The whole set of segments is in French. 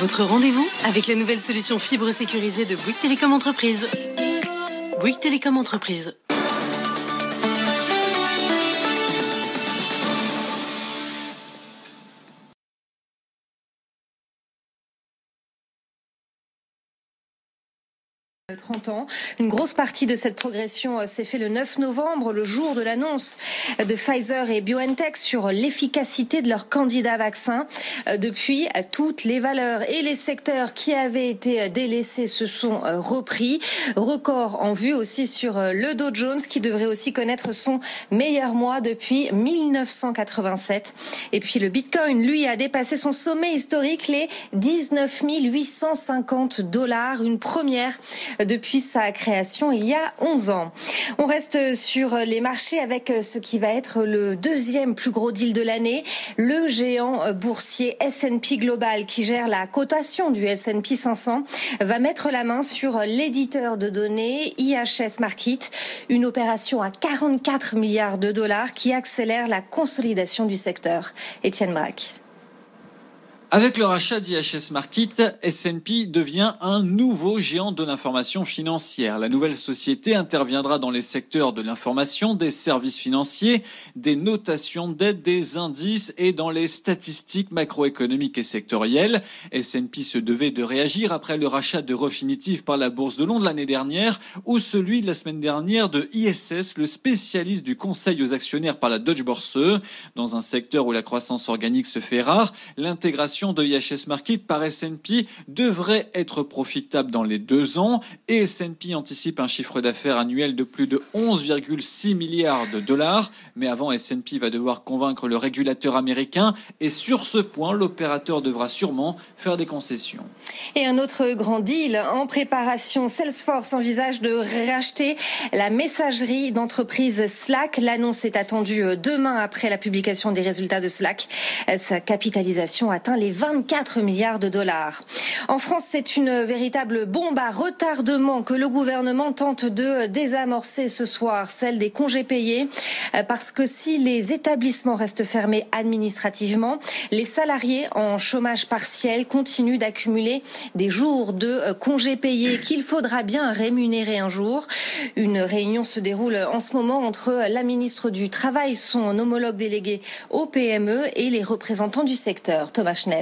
Votre rendez-vous avec la nouvelle solution fibre sécurisée de Bouygues Télécom Entreprise. Bouygues Télécom Entreprise. 30 ans. Une grosse partie de cette progression euh, s'est fait le 9 novembre, le jour de l'annonce de Pfizer et BioNTech sur l'efficacité de leurs candidats vaccins. Euh, Depuis, toutes les valeurs et les secteurs qui avaient été délaissés se sont repris. Record en vue aussi sur le Dow Jones qui devrait aussi connaître son meilleur mois depuis 1987. Et puis le Bitcoin, lui, a dépassé son sommet historique, les 19 850 dollars, une première depuis sa création il y a 11 ans. On reste sur les marchés avec ce qui va être le deuxième plus gros deal de l'année, le géant boursier S&P Global qui gère la cotation du S&P 500 va mettre la main sur l'éditeur de données IHS Markit, une opération à 44 milliards de dollars qui accélère la consolidation du secteur. Étienne Braque. Avec le rachat d'IHS Markit, S&P devient un nouveau géant de l'information financière. La nouvelle société interviendra dans les secteurs de l'information, des services financiers, des notations d'aide, des indices et dans les statistiques macroéconomiques et sectorielles. S&P se devait de réagir après le rachat de Refinitiv par la Bourse de Londres l'année dernière ou celui de la semaine dernière de ISS, le spécialiste du conseil aux actionnaires par la Deutsche Börse. Dans un secteur où la croissance organique se fait rare, l'intégration de IHS Market par S&P devrait être profitable dans les deux ans et S&P anticipe un chiffre d'affaires annuel de plus de 11,6 milliards de dollars. Mais avant, S&P va devoir convaincre le régulateur américain et sur ce point, l'opérateur devra sûrement faire des concessions. Et un autre grand deal en préparation. Salesforce envisage de racheter la messagerie d'entreprise Slack. L'annonce est attendue demain après la publication des résultats de Slack. Sa capitalisation atteint les 24 milliards de dollars. En France, c'est une véritable bombe à retardement que le gouvernement tente de désamorcer ce soir, celle des congés payés, parce que si les établissements restent fermés administrativement, les salariés en chômage partiel continuent d'accumuler des jours de congés payés qu'il faudra bien rémunérer un jour. Une réunion se déroule en ce moment entre la ministre du Travail, son homologue délégué au PME et les représentants du secteur. Thomas Schnell.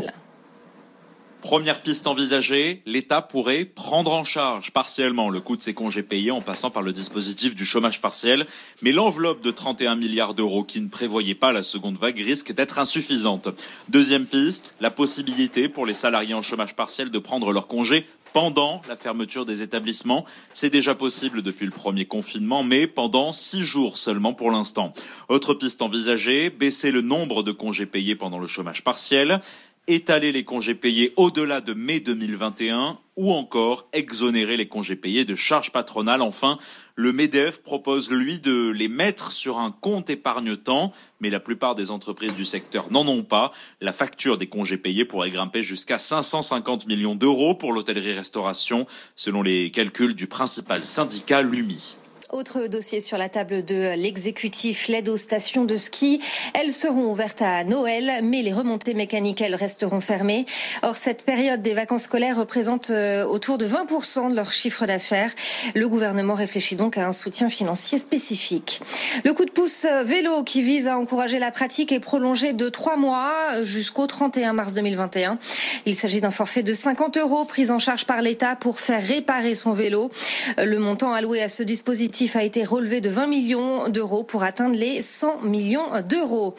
Première piste envisagée, l'État pourrait prendre en charge partiellement le coût de ses congés payés en passant par le dispositif du chômage partiel, mais l'enveloppe de 31 milliards d'euros qui ne prévoyait pas la seconde vague risque d'être insuffisante. Deuxième piste, la possibilité pour les salariés en chômage partiel de prendre leurs congés pendant la fermeture des établissements. C'est déjà possible depuis le premier confinement, mais pendant six jours seulement pour l'instant. Autre piste envisagée, baisser le nombre de congés payés pendant le chômage partiel étaler les congés payés au-delà de mai 2021 ou encore exonérer les congés payés de charges patronales. Enfin, le MEDEF propose, lui, de les mettre sur un compte épargne-temps, mais la plupart des entreprises du secteur n'en ont pas. La facture des congés payés pourrait grimper jusqu'à 550 millions d'euros pour l'hôtellerie-restauration, selon les calculs du principal syndicat LUMI. Autre dossier sur la table de l'exécutif, l'aide aux stations de ski. Elles seront ouvertes à Noël, mais les remontées mécaniques, elles resteront fermées. Or, cette période des vacances scolaires représente euh, autour de 20% de leur chiffre d'affaires. Le gouvernement réfléchit donc à un soutien financier spécifique. Le coup de pouce euh, vélo qui vise à encourager la pratique est prolongé de trois mois euh, jusqu'au 31 mars 2021. Il s'agit d'un forfait de 50 euros pris en charge par l'État pour faire réparer son vélo. Le montant alloué à ce dispositif a été relevé de 20 millions d'euros pour atteindre les 100 millions d'euros.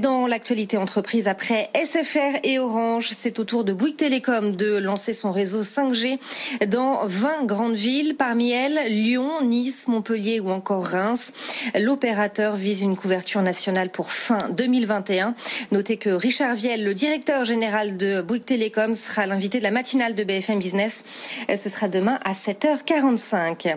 Dans l'actualité entreprise, après SFR et Orange, c'est au tour de Bouygues Télécom de lancer son réseau 5G dans 20 grandes villes, parmi elles Lyon, Nice, Montpellier ou encore Reims. L'opérateur vise une couverture nationale pour fin 2021. Notez que Richard Viel, le directeur général de Bouygues Télécom, sera l'invité de la matinale de BFM Business. Ce sera demain à 7h45.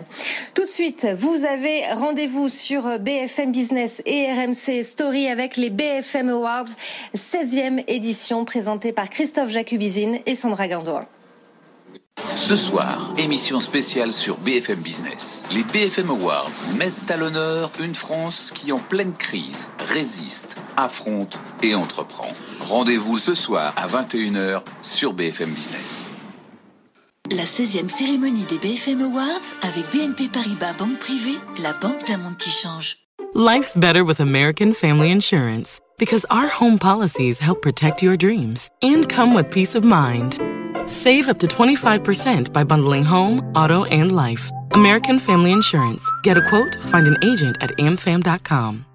Tout de suite, vous avez rendez-vous sur BFM Business et RMC Story avec les BFM Awards, 16e édition présentée par Christophe Jacubizine et Sandra Gandoin. Ce soir, émission spéciale sur BFM Business. Les BFM Awards mettent à l'honneur une France qui, en pleine crise, résiste, affronte et entreprend. Rendez-vous ce soir à 21h sur BFM Business. La 16e cérémonie des BFM Awards avec BNP Paribas Banque Privée, la banque d'un monde qui change. Life's better with American Family Insurance because our home policies help protect your dreams and come with peace of mind. Save up to 25% by bundling home, auto, and life. American Family Insurance. Get a quote, find an agent at amfam.com.